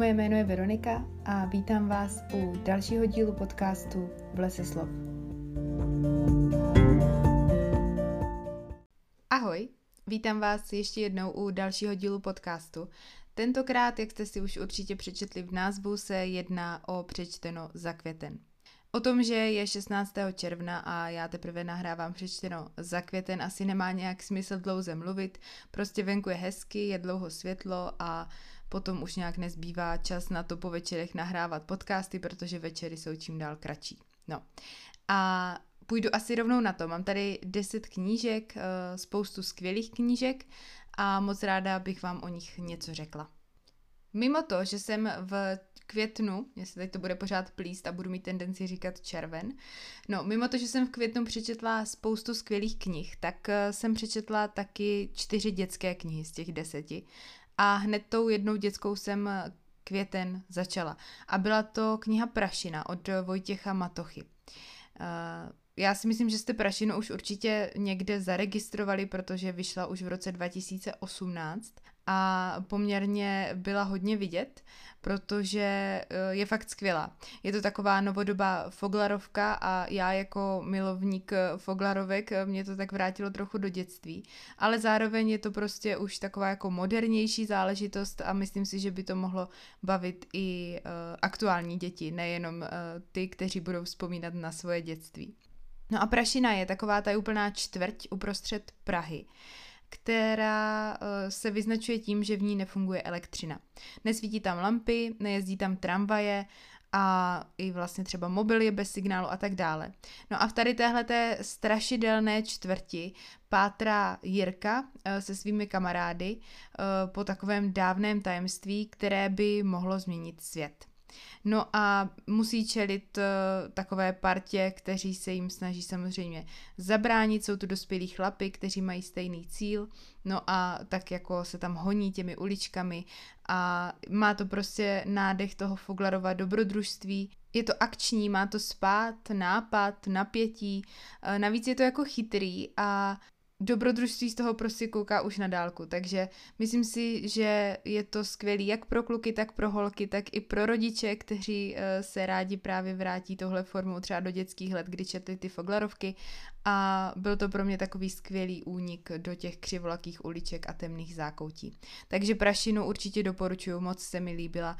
Moje jméno je Veronika a vítám vás u dalšího dílu podcastu V lese slov. Ahoj, vítám vás ještě jednou u dalšího dílu podcastu. Tentokrát, jak jste si už určitě přečetli v názvu, se jedná o přečteno za květen. O tom, že je 16. června a já teprve nahrávám přečteno za květen, asi nemá nějak smysl dlouze mluvit, prostě venku je hezky, je dlouho světlo a potom už nějak nezbývá čas na to po večerech nahrávat podcasty, protože večery jsou čím dál kratší. No a půjdu asi rovnou na to. Mám tady 10 knížek, eh, spoustu skvělých knížek a moc ráda bych vám o nich něco řekla. Mimo to, že jsem v květnu, jestli teď to bude pořád plíst a budu mít tendenci říkat červen. No, mimo to, že jsem v květnu přečetla spoustu skvělých knih, tak eh, jsem přečetla taky čtyři dětské knihy z těch deseti. A hned tou jednou dětskou jsem eh, květen začala. A byla to kniha Prašina od Vojtěcha Matochy. Uh, já si myslím, že jste Prašinu už určitě někde zaregistrovali, protože vyšla už v roce 2018 a poměrně byla hodně vidět, protože eh, je fakt skvělá. Je to taková novodobá foglarovka a já jako milovník foglarovek eh, mě to tak vrátilo trochu do dětství, ale zároveň je to prostě už taková jako modernější záležitost a myslím si, že by to mohlo bavit i uh, aktuální děti, nejenom uh, ty, kteří budou vzpomínat na svoje dětství. No a Prašina je taková ta úplná čtvrť uprostřed Prahy která eh, se vyznačuje tím, že v ní nefunguje elektřina. Nesvítí tam lampy, nejezdí tam tramvaje a i vlastně třeba mobil je bez signálu a tak dále. No a v tady téhleté strašidelné čtvrti pátrá Jirka eh, se svými kamarády eh, po takovém dávném tajemství, které by mohlo změnit svět. No a musí čelit uh, takové partě, kteří se jim snaží samozřejmě zabránit. Jsou tu dospělí chlapy, kteří mají stejný cíl. No a tak jako se tam honí těmi uličkami a má to prostě nádech toho Foglarova dobrodružství. Je to akční, má to spát, nápad, napětí, uh, navíc je to jako chytrý a dobrodružství z toho prostě kouká už na dálku, takže myslím si, že je to skvělý jak pro kluky, tak pro holky, tak i pro rodiče, kteří uh, se rádi právě vrátí tohle formou třeba do dětských let, kdy četli ty foglarovky a byl to pro mě takový skvělý únik do těch křivolakých uliček a temných zákoutí. Takže Prašinu určitě doporučuju, moc se mi líbila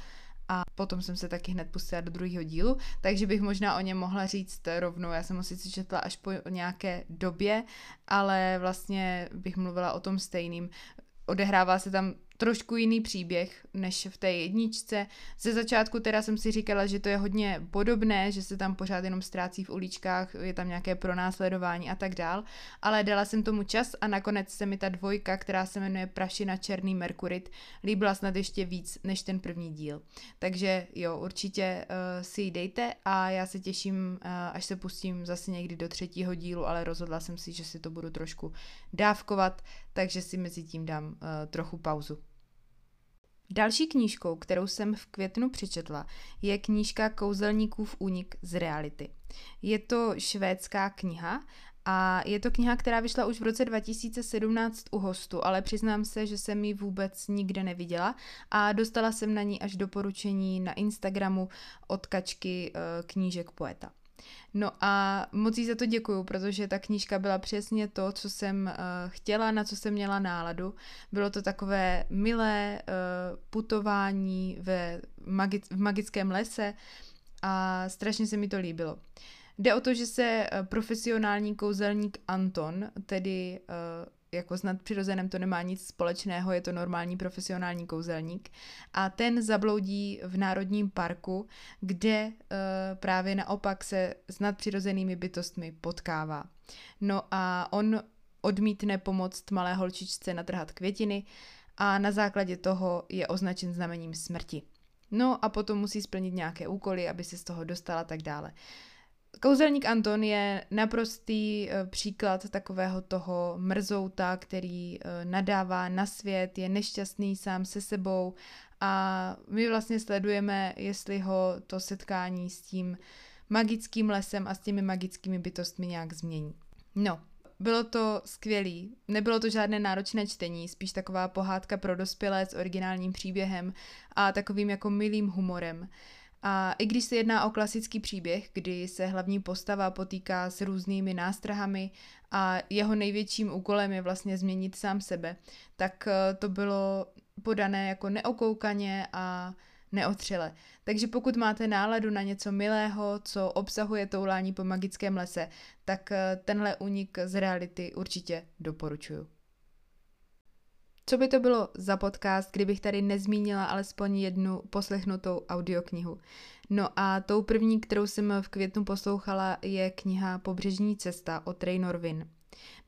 a potom jsem se taky hned pustila do druhého dílu, takže bych možná o něm mohla říct rovnou. Já jsem ho sice četla až po nějaké době, ale vlastně bych mluvila o tom stejným. Odehrává se tam trošku jiný příběh než v té jedničce. Ze začátku teda jsem si říkala, že to je hodně podobné, že se tam pořád jenom ztrácí v uličkách, je tam nějaké pronásledování a tak dál, ale dala jsem tomu čas a nakonec se mi ta dvojka, která se jmenuje Prašina Černý Merkurit, líbila snad ještě víc než ten první díl. Takže jo, určitě uh, si ji dejte a já se těším, uh, až se pustím zase někdy do třetího dílu, ale rozhodla jsem si, že si to budu trošku dávkovat, takže si mezi tím dám uh, trochu pauzu. Další knížkou, kterou jsem v květnu přečetla, je knížka Kouzelníků v únik z reality. Je to švédská kniha a je to kniha, která vyšla už v roce 2017 u hostu, ale přiznám se, že jsem ji vůbec nikde neviděla a dostala jsem na ní až doporučení na Instagramu od kačky eh, knížek poeta. No a moc jí za to děkuju, protože ta knížka byla přesně to, co jsem uh, chtěla, na co jsem měla náladu. Bylo to takové milé uh, putování ve magi- v magickém lese a strašně se mi to líbilo. Jde o to, že se profesionální kouzelník Anton, tedy jako s nadpřirozeným to nemá nic společného, je to normální profesionální kouzelník. A ten zabloudí v Národním parku, kde uh, právě naopak se s nadpřirozenými bytostmi potkává. No a on odmítne pomoct malé holčičce natrhat květiny a na základě toho je označen znamením smrti. No a potom musí splnit nějaké úkoly, aby se z toho dostala tak dále. Kouzelník Anton je naprostý eh, příklad takového toho mrzouta, který eh, nadává na svět, je nešťastný sám se sebou a my vlastně sledujeme, jestli ho to setkání s tím magickým lesem a s těmi magickými bytostmi nějak změní. No, bylo to skvělý. Nebylo to žádné náročné čtení, spíš taková pohádka pro dospělé s originálním příběhem a takovým jako milým humorem. A i když se jedná o klasický příběh, kdy se hlavní postava potýká s různými nástrahami a jeho největším úkolem je vlastně změnit sám sebe, tak eh, to bylo podané jako neokoukaně a neotřele. Takže pokud máte náladu na něco milého, co obsahuje toulání po magickém lese, tak eh, tenhle únik z reality určitě doporučuju. Co by to bylo za podcast, kdybych tady nezmínila alespoň jednu poslechnutou audioknihu? No a tou první, kterou jsem v květnu poslouchala, je kniha Pobřežní cesta od Raynor Win.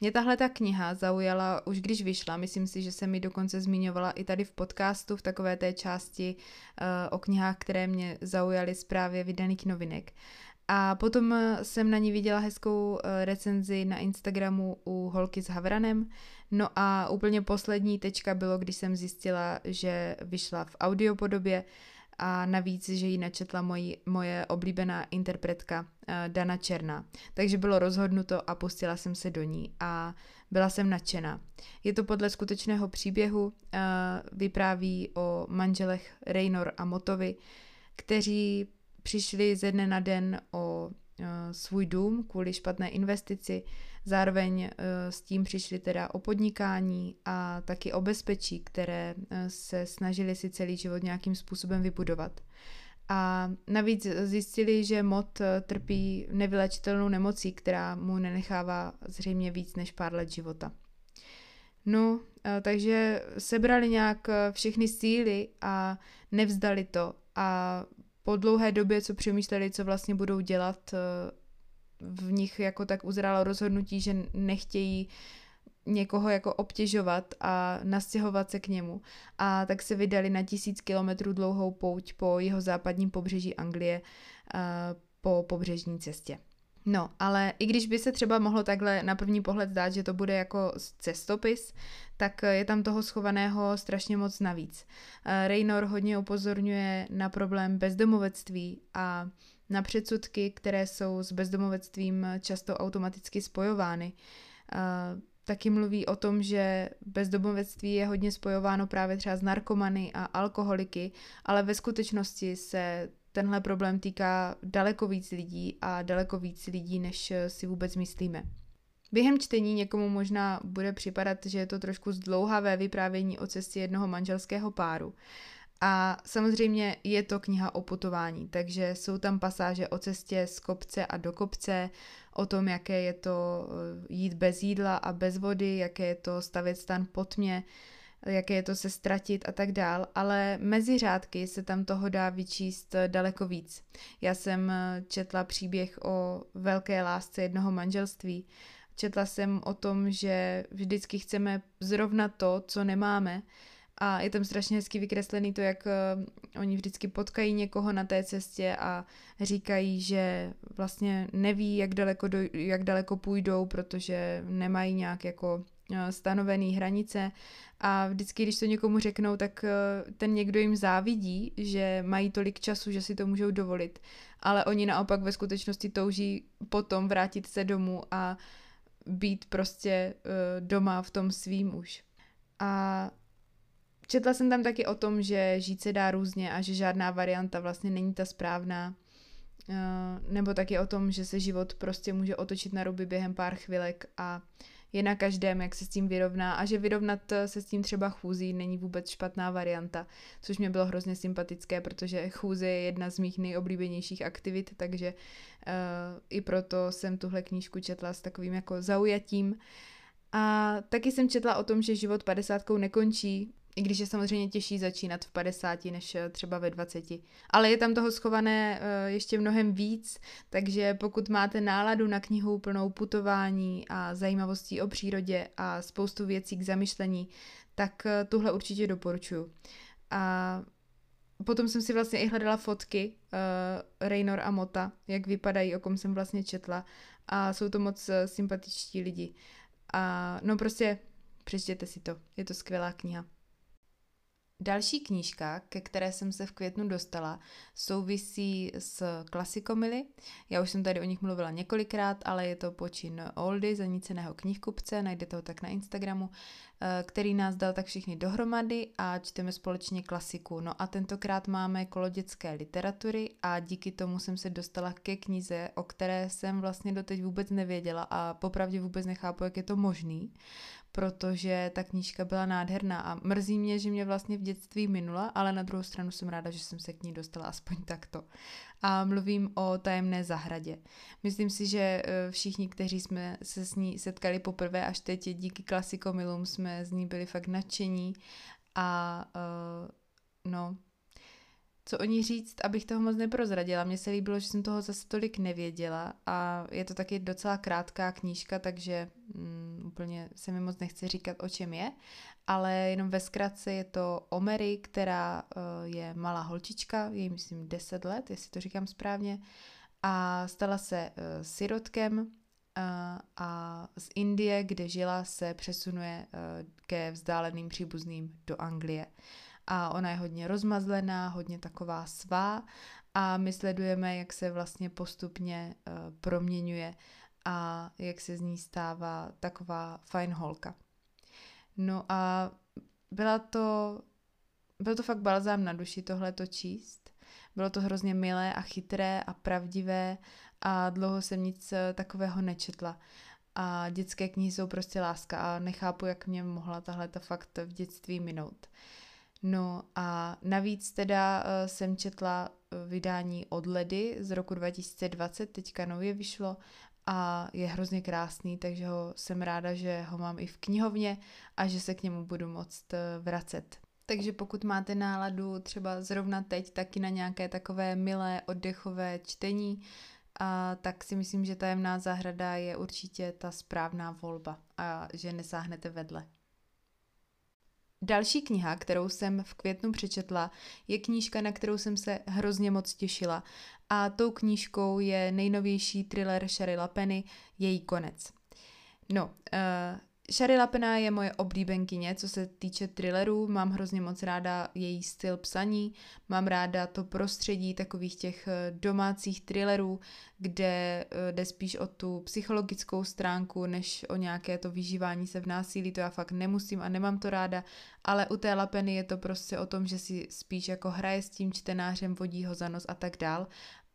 Mě tahle ta kniha zaujala už když vyšla, myslím si, že jsem mi dokonce zmiňovala i tady v podcastu v takové té části uh, o knihách, které mě zaujaly z právě vydaných novinek. A potom jsem na ní viděla hezkou eh, recenzi na Instagramu u holky s Havranem. No a úplně poslední tečka bylo, když jsem zjistila, že vyšla v audiopodobě a navíc, že ji načetla moji, moje oblíbená interpretka uh, Dana Černá. Takže bylo rozhodnuto a pustila jsem se do ní a byla jsem nadšená. Je to podle skutečného příběhu, uh, vypráví o manželech Raynor a Motovi, kteří přišli ze dne na den o uh, svůj dům kvůli špatné investici, zároveň uh, s tím přišli teda o podnikání a taky o bezpečí, které uh, se snažili si celý život nějakým způsobem vybudovat. A navíc zjistili, že Mot trpí nevylečitelnou nemocí, která mu nenechává zřejmě víc než pár let života. No, takže sebrali nějak všechny síly a nevzdali to a po dlouhé době, co přemýšleli, co vlastně budou dělat, eh, v nich jako tak uzrálo rozhodnutí, že nechtějí někoho jako obtěžovat a nastěhovat se k němu. A tak se vydali na tisíc kilometrů dlouhou pouť po jeho západním pobřeží Anglie eh, po pobřežní cestě. No, ale i když by se třeba mohlo takhle na první pohled zdát, že to bude jako cestopis, tak je tam toho schovaného strašně moc navíc. Eh, Raynor hodně upozorňuje na problém bezdomovectví a na předsudky, které jsou s bezdomovectvím často automaticky spojovány. Eh, taky mluví o tom, že bezdomovectví je hodně spojováno právě třeba s narkomany a alkoholiky, ale ve skutečnosti se tenhle problém týká daleko víc lidí a daleko víc lidí, než si vůbec myslíme. Během čtení někomu možná bude připadat, že je to trošku zdlouhavé vyprávění o cestě jednoho manželského páru. A samozřejmě je to kniha o putování, takže jsou tam pasáže o cestě z kopce a do kopce, o tom, jaké je to eh, jít bez jídla a bez vody, jaké je to stavět stan po tmě, jaké je to se ztratit a tak dál, ale mezi řádky se tam toho dá vyčíst daleko víc. Já jsem eh, četla příběh o velké lásce jednoho manželství. Četla jsem o tom, že vždycky chceme zrovna to, co nemáme, a je tam strašně hezky vykreslený to, jak uh, oni vždycky potkají někoho na té cestě a říkají, že vlastně neví, jak daleko, do, jak daleko půjdou, protože nemají nějak jako Eh, stanovené hranice a vždycky, když to někomu řeknou, tak eh, ten někdo jim závidí, že mají tolik času, že si to můžou dovolit, ale oni naopak ve skutečnosti touží potom vrátit se domů a být prostě eh, doma v tom svým už. A četla jsem tam taky o tom, že žít se dá různě a že žádná varianta vlastně není ta správná. Nebo taky o tom, že se život prostě může otočit na ruby během pár chvilek a je na každém, jak se s tím vyrovná a že vyrovnat se s tím třeba chůzí není vůbec špatná varianta, což mě bylo hrozně sympatické, protože chůze je jedna z mých nejoblíbenějších aktivit, takže uh, i proto jsem tuhle knížku četla s takovým jako zaujatím. A taky jsem četla o tom, že život padesátkou nekončí, i když je samozřejmě těžší začínat v 50 než eh, třeba ve 20. Ale je tam toho schované uh, ještě mnohem víc, takže pokud máte náladu na knihu plnou putování a zajímavostí o přírodě a spoustu věcí k zamyšlení, tak uh, tuhle určitě doporučuju. A potom jsem si vlastně i hledala fotky uh, Raynor a Mota, jak vypadají, o kom jsem vlastně četla a jsou to moc sympatičtí lidi. A no prostě přečtěte si to, je to skvělá kniha. Další knížka, ke které jsem se v květnu dostala, souvisí s klasikomily. Já už jsem tady o nich mluvila několikrát, ale je to počin Oldy, zaníceného knihkupce, najdete ho tak na Instagramu, eh, který nás dal tak všichni dohromady a čteme společně klasiku. No a tentokrát máme kolo dětské literatury a díky tomu jsem se dostala ke knize, o které jsem vlastně doteď vůbec nevěděla a popravdě vůbec nechápu, jak je to možný, protože ta knížka byla nádherná a mrzí mě, že mě vlastně v dětství minula, ale na druhou stranu jsem ráda, že jsem se k ní dostala aspoň takto. A mluvím o tajemné zahradě. Myslím si, že eh, všichni, kteří jsme se s ní setkali poprvé až teď díky klasikomilům, jsme z ní byli fakt nadšení a uh, no, co o ní říct, abych toho moc neprozradila. Mně se líbilo, že jsem toho zase tolik nevěděla a je to taky docela krátká knížka, takže mm, úplně se mi moc nechci říkat, o čem je, ale jenom ve zkratce je to o Mary, která uh, je malá holčička, je myslím 10 let, jestli to říkám správně, a stala se uh, sirotkem uh, a z Indie, kde žila, se přesunuje uh, ke vzdáleným příbuzným do Anglie. Uh, a ona je hodně rozmazlená, hodně taková svá a my sledujeme, jak se vlastně postupně uh, proměňuje a jak se z ní stává taková fajn holka. No a byla to, byl to fakt balzám na duši tohle to číst. Bylo to hrozně milé a chytré a pravdivé a dlouho jsem nic eh, takového nečetla. A dětské knihy jsou prostě láska a nechápu, jak mě mohla tahle ta fakt v dětství minout. No a navíc teda uh, jsem četla uh, vydání od Ledy z roku 2020, teďka nově vyšlo a je hrozně krásný, takže ho jsem ráda, že ho mám i v knihovně a že se k němu budu moct uh, vracet. Takže pokud máte náladu třeba zrovna teď taky na nějaké takové milé oddechové čtení, a tak si myslím, že tajemná zahrada je určitě ta správná volba a že nesáhnete vedle. Další kniha, kterou jsem v květnu přečetla, je knížka, na kterou jsem se hrozně moc těšila. A tou knížkou je nejnovější thriller Sherry Penny, Její konec. No, uh, Shari Lapena je moje oblíbenkyně, co se týče thrillerů, mám hrozně moc ráda její styl psaní, mám ráda to prostředí takových těch eh, domácích thrillerů, kde eh, jde spíš o tu psychologickou stránku, než o nějaké to vyžívání se v násilí, to já fakt nemusím a nemám to ráda, ale u té Lapeny je to prostě o tom, že si spíš jako hraje s tím čtenářem, vodí ho za nos a tak dál.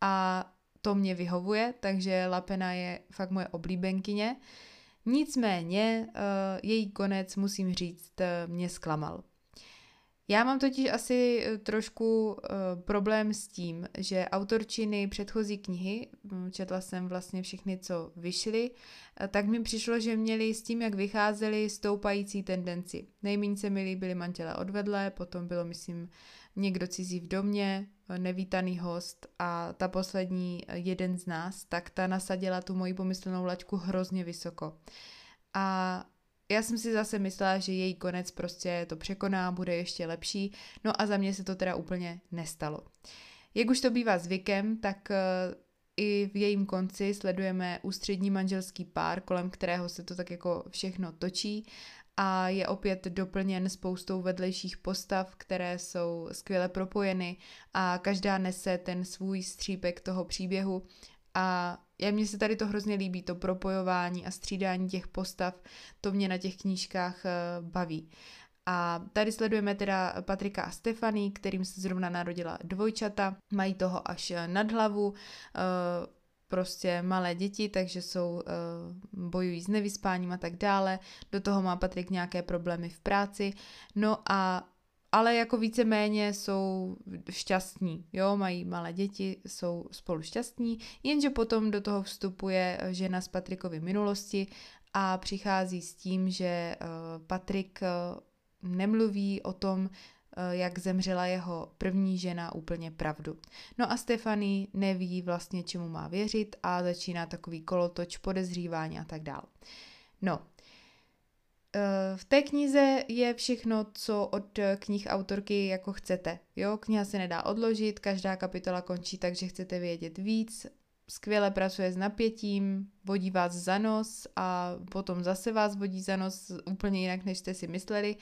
A to mě vyhovuje, takže Lapena je fakt moje oblíbenkyně. Nicméně uh, její konec, musím říct, uh, mě zklamal. Já mám totiž asi eh, trošku problém s tím, že autorčiny předchozí knihy, hm, četla jsem vlastně všechny, co vyšly, tak mi přišlo, že měli s tím, jak vycházeli, stoupající tendenci. Nejméně se mi líbily mantěle odvedle, potom bylo, myslím, někdo cizí v domě, nevítaný host a ta poslední, jeden z nás, tak ta nasadila tu moji pomyslnou laťku hrozně vysoko. A já jsem si zase myslela, že její konec prostě to překoná, bude ještě lepší, no a za mě se to teda úplně nestalo. Jak už to bývá zvykem, tak eh, i v jejím konci sledujeme ústřední manželský pár, kolem kterého se to tak jako všechno točí a je opět doplněn spoustou vedlejších postav, které jsou skvěle propojeny a každá nese ten svůj střípek toho příběhu a já mně se tady to hrozně líbí, to propojování a střídání těch postav, to mě na těch knížkách uh, baví. A tady sledujeme teda Patrika a Stefany, kterým se zrovna narodila dvojčata, mají toho až eh, nad hlavu, uh, prostě malé děti, takže jsou, uh, bojují s nevyspáním a tak dále. Do toho má Patrik nějaké problémy v práci. No a ale jako víceméně jsou šťastní, jo, mají malé děti, jsou spolu šťastní, jenže potom do toho vstupuje žena z Patrikovy minulosti a přichází s tím, že uh, Patrik nemluví o tom, jak zemřela jeho první žena úplně pravdu. No a Stefany neví vlastně, čemu má věřit a začíná takový kolotoč podezřívání a tak dál. No, v té knize je všechno, co od knih autorky jako chcete. Jo, kniha se nedá odložit, každá kapitola končí tak, že chcete vědět víc, skvěle pracuje s napětím, vodí vás za nos a potom zase vás vodí za nos úplně jinak, než jste si mysleli.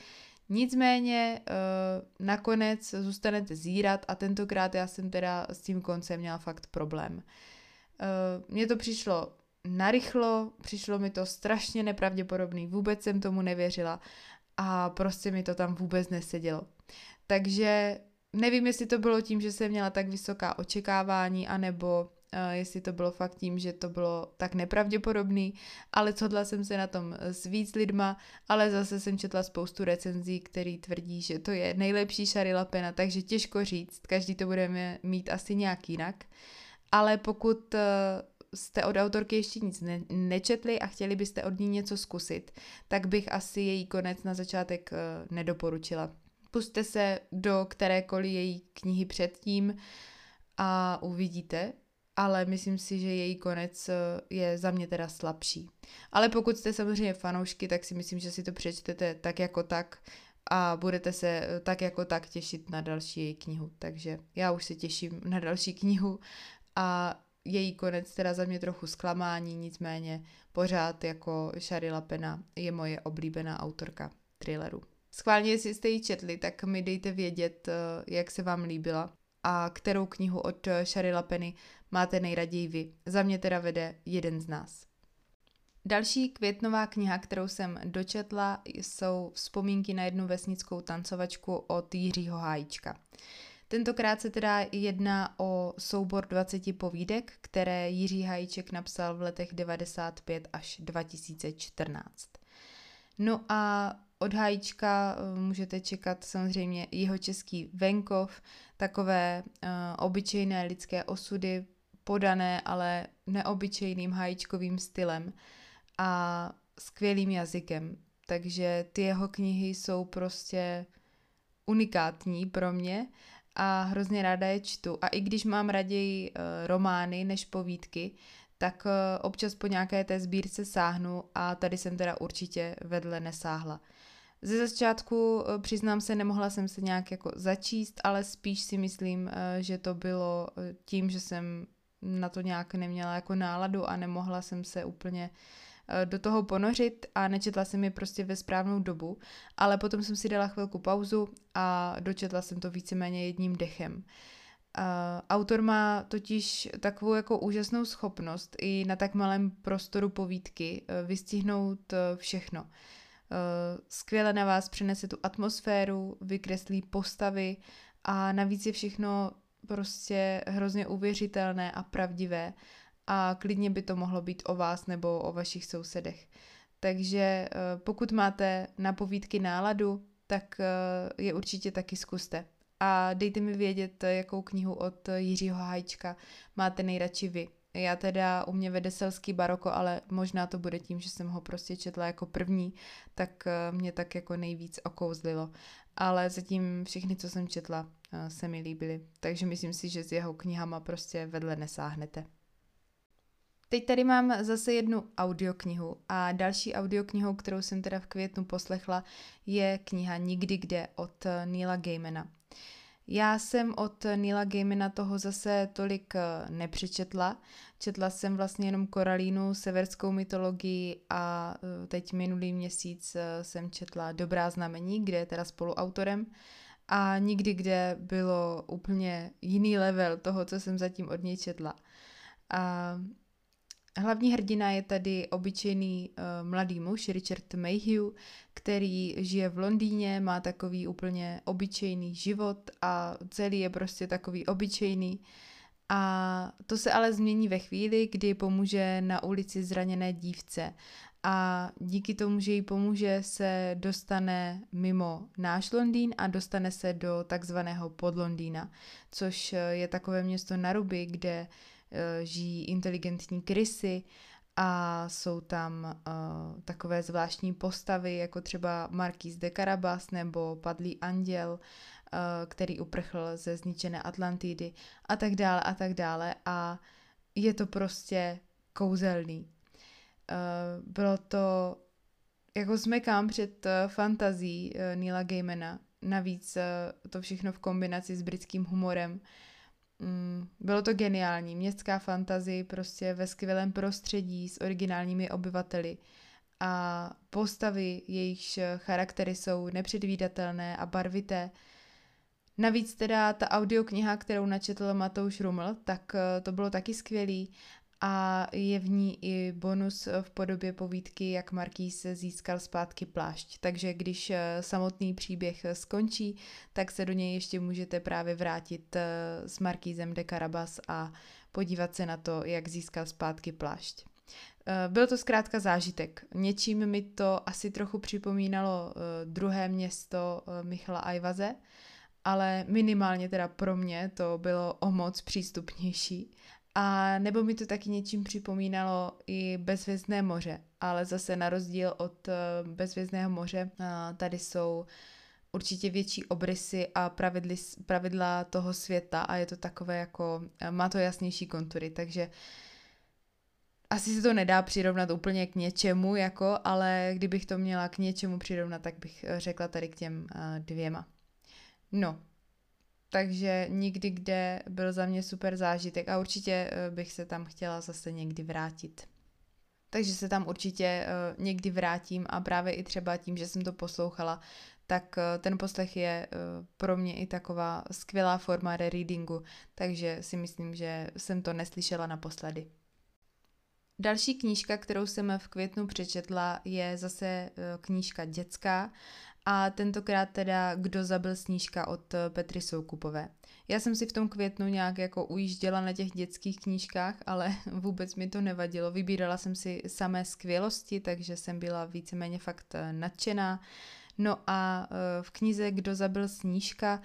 Nicméně uh, nakonec zůstanete zírat a tentokrát já jsem teda s tím koncem měla fakt problém. Uh, mně to přišlo narychlo, přišlo mi to strašně nepravděpodobný, vůbec jsem tomu nevěřila a prostě mi to tam vůbec nesedělo. Takže nevím, jestli to bylo tím, že jsem měla tak vysoká očekávání, anebo jestli to bylo fakt tím, že to bylo tak nepravděpodobný, ale codla jsem se na tom s víc lidma, ale zase jsem četla spoustu recenzí, který tvrdí, že to je nejlepší Sharila pena, takže těžko říct, každý to budeme mít asi nějak jinak. Ale pokud uh, jste od autorky ještě nic ne- nečetli a chtěli byste od ní něco zkusit, tak bych asi její konec na začátek uh, nedoporučila. Puste se do kterékoliv její knihy předtím a uvidíte, ale myslím si, že její konec eh, je za mě teda slabší. Ale pokud jste samozřejmě fanoušky, tak si myslím, že si to přečtete tak jako tak a budete se eh, tak jako tak těšit na další její knihu. Takže já už se těším na další knihu a její konec teda za mě trochu zklamání, nicméně pořád jako Sharila Pena je moje oblíbená autorka thrilleru. Schválně, jestli jste ji četli, tak mi dejte vědět, eh, jak se vám líbila a kterou knihu od Sharila Penny máte nejraději vy. Za mě teda vede jeden z nás. Další květnová kniha, kterou jsem dočetla, jsou vzpomínky na jednu vesnickou tancovačku od Jiřího Hájíčka. Tentokrát se teda jedná o soubor 20 povídek, které Jiří Hajíček napsal v letech 95 až 2014. No a od Hajíčka eh, můžete čekat samozřejmě jeho český venkov, takové uh, obyčejné lidské osudy, podané ale neobyčejným hajíčkovým stylem a skvělým jazykem. Takže ty jeho knihy jsou prostě unikátní pro mě a hrozně ráda je čtu. A i když mám raději uh, romány než povídky, tak občas po nějaké té sbírce sáhnu a tady jsem teda určitě vedle nesáhla. Ze začátku, uh, přiznám se, nemohla jsem se nějak jako začíst, ale spíš si myslím, uh, že to bylo tím, že jsem na to nějak neměla jako náladu a nemohla jsem se úplně eh, do toho ponořit a nečetla jsem je prostě ve správnou dobu, ale potom jsem si dala chvilku pauzu a dočetla jsem to víceméně jedním dechem. Autor má totiž takovou jako úžasnou schopnost i na tak malém prostoru povídky vystihnout všechno. Uh, skvěle na vás přinese tu atmosféru, vykreslí postavy a navíc je všechno prostě hrozně uvěřitelné a pravdivé a klidně by to mohlo být o vás nebo o vašich sousedech. Takže eh, pokud máte na povídky náladu, tak eh, je určitě taky zkuste. A dejte mi vědět, jakou knihu od Jiřího Hajčka máte nejradši vy. Já teda u mě vede selský baroko, ale možná to bude tím, že jsem ho prostě četla jako první, tak eh, mě tak jako nejvíc okouzlilo. Ale zatím všechny, co jsem četla, eh, se mi líbily. Takže myslím si, že s jeho knihama prostě vedle nesáhnete. Teď tady mám zase jednu audioknihu a další audioknihou, kterou jsem teda v květnu poslechla, je kniha Nikdy kde od eh, Neila Gaimana. Já jsem od Nila Gaimana toho zase tolik eh, nepřečetla. Četla jsem vlastně jenom Koralínu, severskou mytologii a eh, teď minulý měsíc eh, jsem četla Dobrá znamení, kde je teda spoluautorem a nikdy, kde bylo úplně jiný level toho, co jsem zatím od něj četla. A Hlavní hrdina je tady obyčejný uh, mladý muž, Richard Mayhew, který žije v Londýně, má takový úplně obyčejný život a celý je prostě takový obyčejný. A to se ale změní ve chvíli, kdy pomůže na ulici zraněné dívce. A díky tomu, že jí pomůže, se dostane mimo náš Londýn a dostane se do takzvaného podlondýna, což je takové město na ruby, kde uh, Eh, žijí inteligentní krysy a jsou tam uh, takové zvláštní postavy, jako třeba Marquis de Carabas nebo Padlý anděl, uh, který uprchl ze zničené Atlantidy a tak dále a tak dále a je to prostě kouzelný. Uh, bylo to jako zmekám před uh, fantazí uh, Neila Gaimana, navíc uh, to všechno v kombinaci s britským humorem uh, Mm, bylo to geniální, městská fantazie prostě ve skvělém prostředí s originálními obyvateli. A postavy, jejichž charaktery jsou nepředvídatelné a barvité. Navíc teda ta audiokniha, kterou načetl Matouš Ruml, tak eh, to bylo taky skvělý a je v ní i bonus v podobě povídky, jak Markýz získal zpátky plášť. Takže když eh, samotný příběh skončí, tak se do něj ještě můžete právě vrátit eh, s Markýzem de Carabas a podívat se na to, jak získal zpátky plášť. Eh, byl to zkrátka zážitek. Něčím mi to asi trochu připomínalo druhé město Michala Ajvaze, ale minimálně teda pro mě to bylo o moc přístupnější. A nebo mi to taky něčím připomínalo i bezvězdné moře, ale zase na rozdíl od eh, bezvězdného moře eh, tady jsou určitě větší obrysy a pravidly, pravidla toho světa a je to takové jako, eh, má to jasnější kontury, takže asi se to nedá přirovnat úplně k něčemu, jako, ale kdybych to měla k něčemu přirovnat, tak bych řekla tady k těm dvěma. No, takže nikdy, kde byl za mě super zážitek a určitě eh, bych se tam chtěla zase někdy vrátit. Takže se tam určitě eh, někdy vrátím a právě i třeba tím, že jsem to poslouchala, tak eh, ten poslech je pro mě i taková skvělá forma rereadingu, takže si myslím, že jsem to neslyšela naposledy. Další knížka, kterou jsem v květnu přečetla, je zase knížka dětská a tentokrát teda Kdo zabil snížka od eh, Petry Soukupové. Já jsem si v tom květnu nějak jako ujížděla na těch dětských knížkách, ale vůbec mi to nevadilo. Vybírala jsem si samé skvělosti, takže jsem byla víceméně fakt eh, nadšená. No a eh, v knize Kdo zabil snížka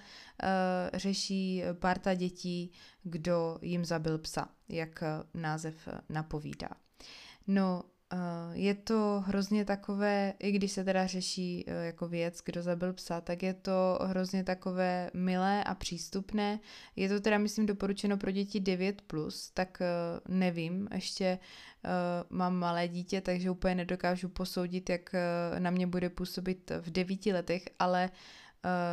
řeší parta dětí, kdo jim zabil psa, jak název napovídá. No, je to hrozně takové, i když se teda řeší eh, jako věc, kdo zabil psa, tak je to hrozně takové milé a přístupné. Je to teda, myslím, doporučeno pro děti 9+, plus, tak eh, nevím, ještě mám malé dítě, takže úplně nedokážu posoudit, jak na mě bude působit v devíti letech, ale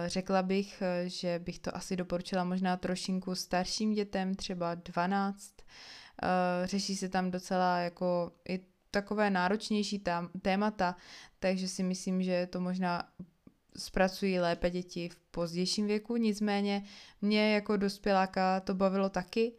řekla bych, že bych to asi doporučila možná trošinku starším dětem, třeba 12. Řeší se tam docela jako i takové náročnější tam, témata, takže si myslím, že to možná zpracují lépe děti v pozdějším věku, nicméně mě jako dospěláka to bavilo taky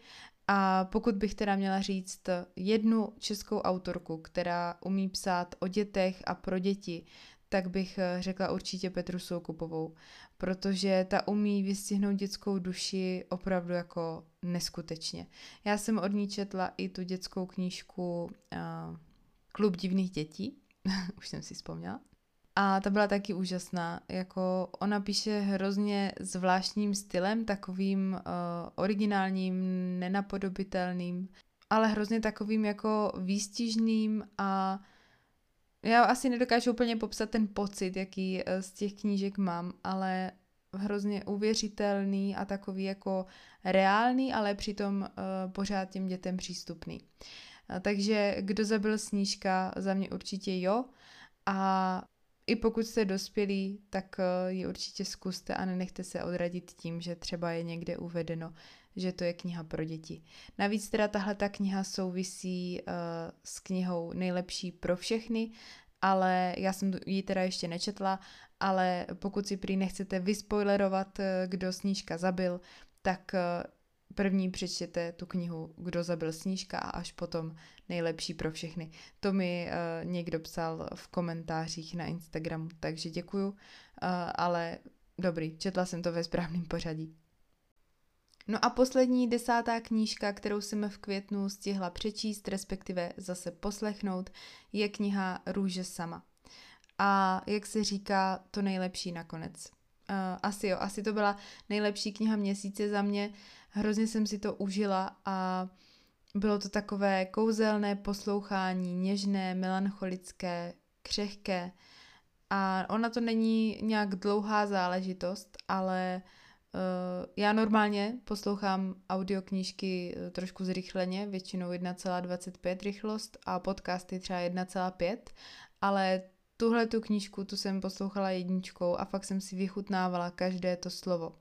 a pokud bych teda měla říct jednu českou autorku, která umí psát o dětech a pro děti, tak bych řekla určitě Petru Soukupovou, protože ta umí vystihnout dětskou duši opravdu jako neskutečně. Já jsem od ní četla i tu dětskou knížku uh, Klub divných dětí, už jsem si vzpomněla. A ta byla taky úžasná. Jako ona píše hrozně zvláštním stylem, takovým uh, originálním, nenapodobitelným, ale hrozně takovým jako výstižným a já asi nedokážu úplně popsat ten pocit, jaký uh, z těch knížek mám, ale hrozně uvěřitelný a takový jako reálný, ale přitom uh, pořád těm dětem přístupný. Takže kdo zabil snížka, za mě určitě jo. A i pokud jste dospělí, tak eh, ji určitě zkuste a nenechte se odradit tím, že třeba je někde uvedeno, že to je kniha pro děti. Navíc teda tahle ta kniha souvisí uh, s knihou Nejlepší pro všechny, ale já jsem ji teda ještě nečetla, ale pokud si prý nechcete vyspoilerovat, eh, kdo snížka zabil, tak první přečtěte tu knihu Kdo zabil snížka a až potom nejlepší pro všechny. To mi uh, někdo psal v komentářích na Instagramu, takže děkuju, uh, ale dobrý, četla jsem to ve správném pořadí. No a poslední desátá knížka, kterou jsem v květnu stihla přečíst, respektive zase poslechnout, je kniha Růže sama. A jak se říká, to nejlepší nakonec. Uh, asi jo, asi to byla nejlepší kniha měsíce za mě. Hrozně jsem si to užila a bylo to takové kouzelné poslouchání, něžné, melancholické, křehké. A ona to není nějak dlouhá záležitost, ale uh, já normálně poslouchám audioknížky eh, trošku zrychleně, většinou 1,25 rychlost a podcasty třeba 1,5, ale tuhle tu knížku tu jsem poslouchala jedničkou a fakt jsem si vychutnávala každé to slovo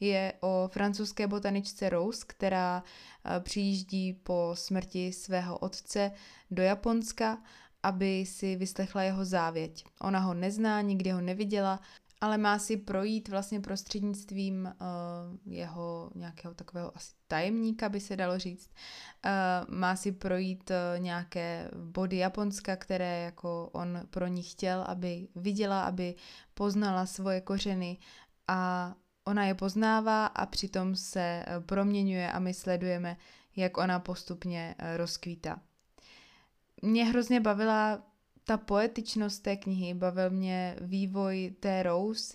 je o francouzské botaničce Rose, která eh, přijíždí po smrti svého otce do Japonska aby si vyslechla jeho závěť. Ona ho nezná, nikdy ho neviděla, ale má si projít vlastně prostřednictvím uh, jeho nějakého takového asi tajemníka, by se dalo říct. Uh, má si projít uh, nějaké body Japonska, které jako on pro ní chtěl, aby viděla, aby poznala svoje kořeny a ona je poznává a přitom se proměňuje a my sledujeme, jak ona postupně rozkvítá. Mě hrozně bavila ta poetičnost té knihy, bavil mě vývoj té Rose,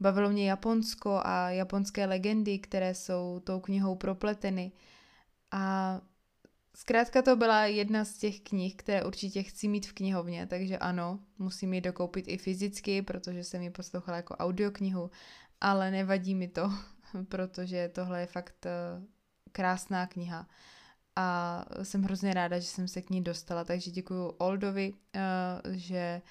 bavilo mě Japonsko a japonské legendy, které jsou tou knihou propleteny. A zkrátka to byla jedna z těch knih, které určitě chci mít v knihovně, takže ano, musím ji dokoupit i fyzicky, protože jsem ji poslouchala jako audioknihu, ale nevadí mi to, protože tohle je fakt eh, krásná kniha a jsem hrozně ráda, že jsem se k ní dostala, takže děkuji Oldovi, uh, že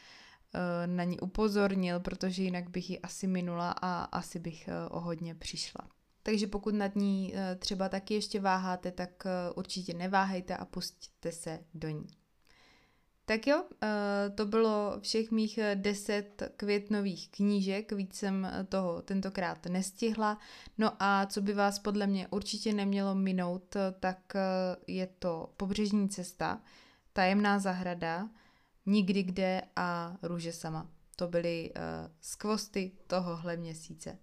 uh, na ní upozornil, protože jinak bych ji asi minula a asi bych uh, o hodně přišla. Takže pokud nad ní třeba taky ještě váháte, tak určitě neváhejte a pustíte se do ní. Tak jo, eh, to bylo všech mých eh, deset květnových knížek, víc jsem eh, toho tentokrát nestihla. No a co by vás podle mě určitě nemělo minout, tak je to Pobřežní cesta, Tajemná zahrada, Nikdy kde a Růže sama. To byly skvosty tohohle měsíce.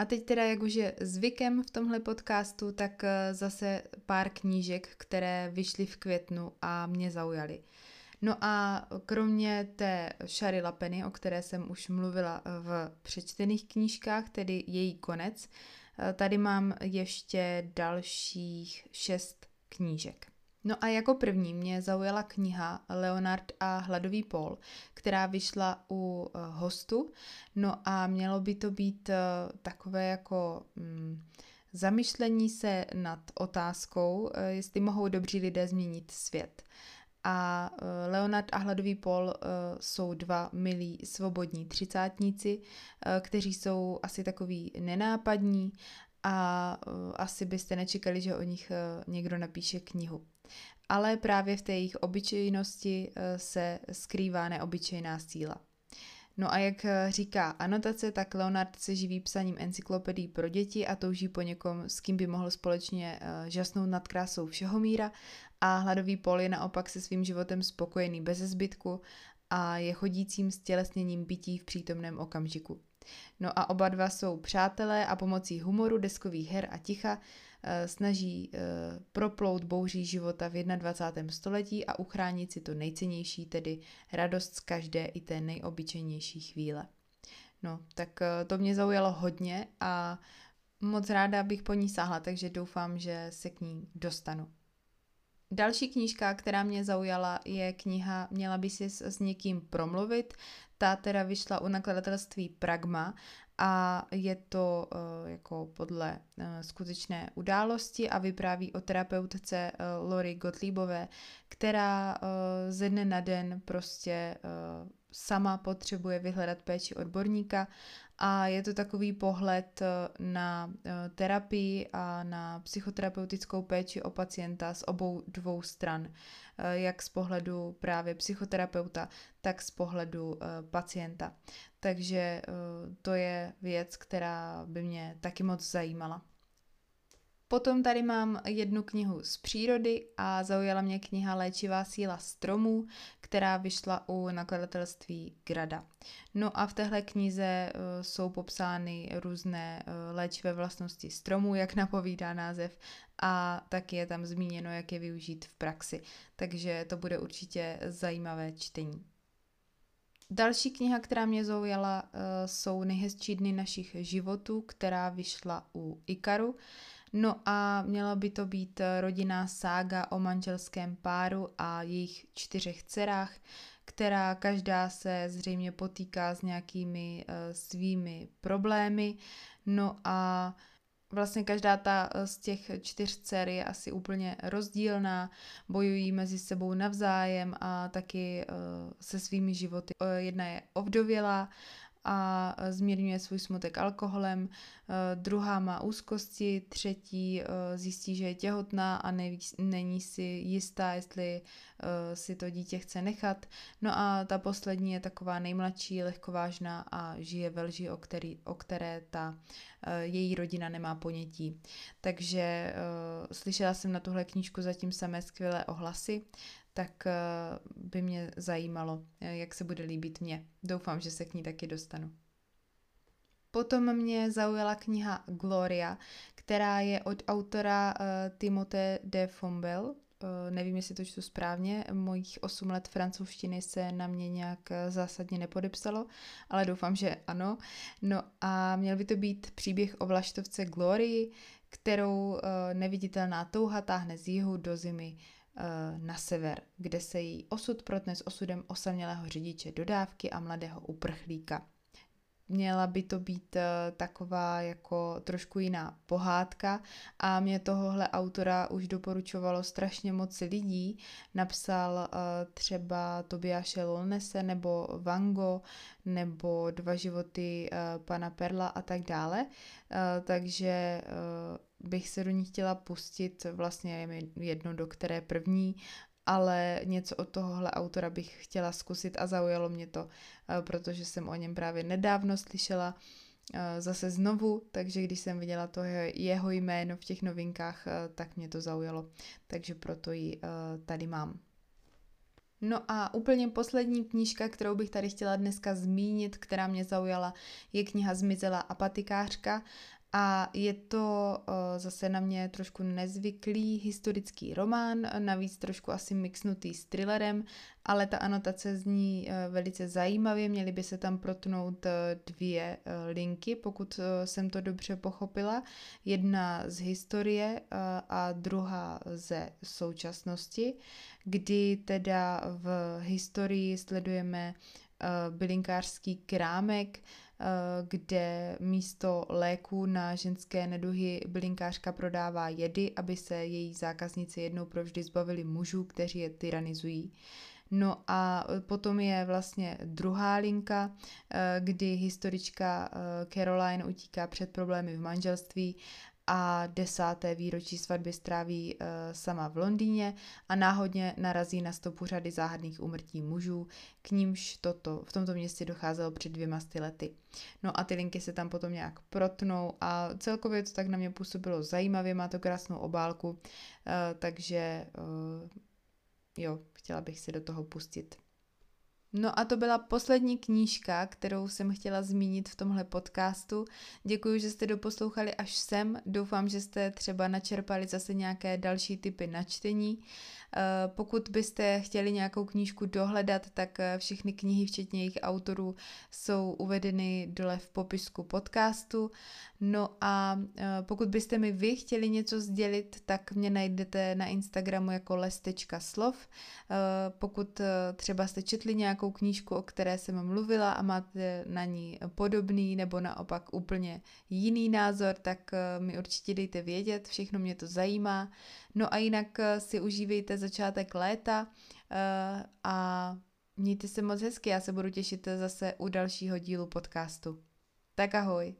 A teď teda, jak už je zvykem v tomhle podcastu, tak eh, zase pár knížek, které vyšly v květnu a mě zaujaly. No a kromě té Shary Lapeny, o které jsem už mluvila v přečtených knížkách, tedy její konec, eh, tady mám ještě dalších šest knížek. No a jako první mě zaujala kniha Leonard a hladový pol, která vyšla u uh, hostu. No a mělo by to být uh, takové jako um, zamyšlení se nad otázkou, uh, jestli mohou dobří lidé změnit svět. A Leonard a Hladový pol jsou dva milí svobodní třicátníci, kteří jsou asi takový nenápadní a asi byste nečekali, že o nich někdo napíše knihu ale právě v té jejich obyčejnosti eh, se skrývá neobyčejná síla. No a jak říká anotace, tak Leonard se živí psaním encyklopedií pro děti a touží po někom, s kým by mohl společně žasnout nad krásou všeho míra a hladový pol je naopak se svým životem spokojený bez zbytku a je chodícím stělesněním bytí v přítomném okamžiku. No a oba dva jsou přátelé a pomocí humoru, deskových her a ticha Eh, snaží eh, proplout bouří života v 21. století a uchránit si to nejcennější, tedy radost z každé i té nejobyčejnější chvíle. No, tak eh, to mě zaujalo hodně a moc ráda bych po ní sáhla, takže doufám, že se k ní dostanu. Další knížka, která mě zaujala, je kniha Měla by si s, s někým promluvit. Ta teda vyšla u nakladatelství Pragma a je to uh, jako podle uh, skutečné události a vypráví o terapeutce uh, Lori Gottliebové, která ze dne na den prostě sama potřebuje vyhledat péči odborníka a je to takový pohled na terapii a na psychoterapeutickou péči o pacienta z obou dvou stran, jak z pohledu právě psychoterapeuta, tak z pohledu pacienta. Takže eh, to je věc, která by mě taky moc zajímala. Potom tady mám jednu knihu z přírody a zaujala mě kniha Léčivá síla stromů, která vyšla u nakladatelství Grada. No a v téhle knize uh, jsou popsány různé uh, léčivé vlastnosti stromů, jak napovídá název, a taky je tam zmíněno, jak je využít v praxi. Takže to bude určitě zajímavé čtení. Další kniha, která mě zaujala, eh, jsou Nejhezčí dny našich životů, která vyšla u Ikaru. No a měla by to být rodinná sága o manželském páru a jejich čtyřech dcerách, která každá se zřejmě potýká s nějakými uh, svými problémy. No a vlastně každá ta eh, z těch čtyř dcer je asi úplně rozdílná, bojují mezi sebou navzájem a taky se svými životy. Jedna je ovdovělá a zmírňuje svůj smutek alkoholem, druhá má úzkosti, třetí zjistí, že je těhotná a neví, není si jistá, jestli si to dítě chce nechat. No a ta poslední je taková nejmladší, lehkovážná a žije ve lži, o, který, o které ta její rodina nemá ponětí. Takže slyšela jsem na tuhle knížku zatím samé skvělé ohlasy, tak eh, by mě zajímalo, eh, jak se bude líbit mě. Doufám, že se k ní taky dostanu. Potom mě zaujala kniha Gloria, která je od autora uh, Timothée de Fombel. Uh, nevím, jestli to čtu správně, mojich 8 let francouzštiny se na mě nějak zásadně nepodepsalo, ale doufám, že ano. No a měl by to být příběh o vlaštovce Glorii, kterou uh, neviditelná touha táhne z jihu do zimy na sever, kde se její osud protne s osudem osamělého řidiče dodávky a mladého uprchlíka. Měla by to být uh, taková jako trošku jiná pohádka a mě tohohle autora už doporučovalo strašně moc lidí. Napsal uh, třeba Tobiaše Lolnese nebo Vango nebo Dva životy pana Perla a tak dále. Takže bych se do ní chtěla pustit, vlastně je mi jedno do které první, ale něco od tohohle autora bych chtěla zkusit a zaujalo mě to, eh, protože jsem o něm právě nedávno slyšela eh, zase znovu, takže když jsem viděla to jeho jméno v těch novinkách, eh, tak mě to zaujalo, takže proto ji tady mám. No a úplně poslední knížka, kterou bych tady chtěla dneska zmínit, která mě zaujala, je kniha Zmizela a patikářka a je to uh, zase na mě trošku nezvyklý historický román, navíc trošku asi mixnutý s thrillerem, ale ta anotace zní uh, velice zajímavě, měly by se tam protnout uh, dvě linky, pokud jsem to dobře pochopila. Jedna z historie a druhá ze současnosti, kdy teda v historii sledujeme bylinkářský krámek, Eh, kde místo léků na ženské neduhy bylinkářka prodává jedy, aby se její zákaznice jednou provždy zbavili mužů, kteří je tyranizují. No a potom je vlastně druhá linka, eh, kdy historička eh, Caroline utíká před problémy v manželství a desáté výročí svatby stráví uh, sama v Londýně a náhodně narazí na stopu řady záhadných umrtí mužů, k nímž toto, v tomto městě docházelo před dvěma sty lety. No a ty linky se tam potom nějak protnou a celkově to tak na mě působilo zajímavě, má to krásnou obálku, uh, takže uh, jo, chtěla bych si do toho pustit. No a to byla poslední knížka, kterou jsem chtěla zmínit v tomhle podcastu. Děkuji, že jste doposlouchali až sem. Doufám, že jste třeba načerpali zase nějaké další typy na čtení. Eh, pokud byste chtěli nějakou knížku dohledat, tak eh, všechny knihy, včetně jejich autorů, jsou uvedeny dole v popisku podcastu. No a eh, pokud byste mi vy chtěli něco sdělit, tak mě najdete na Instagramu jako les.slov. Pokud třeba jste četli nějakou knížku, o které jsem mluvila a máte na ní podobný nebo naopak úplně jiný názor, tak mi určitě dejte vědět, všechno mě to zajímá. No a jinak eh, si užívejte začátek léta uh, a mějte se moc hezky, já se budu těšit zase u dalšího dílu podcastu. Tak ahoj.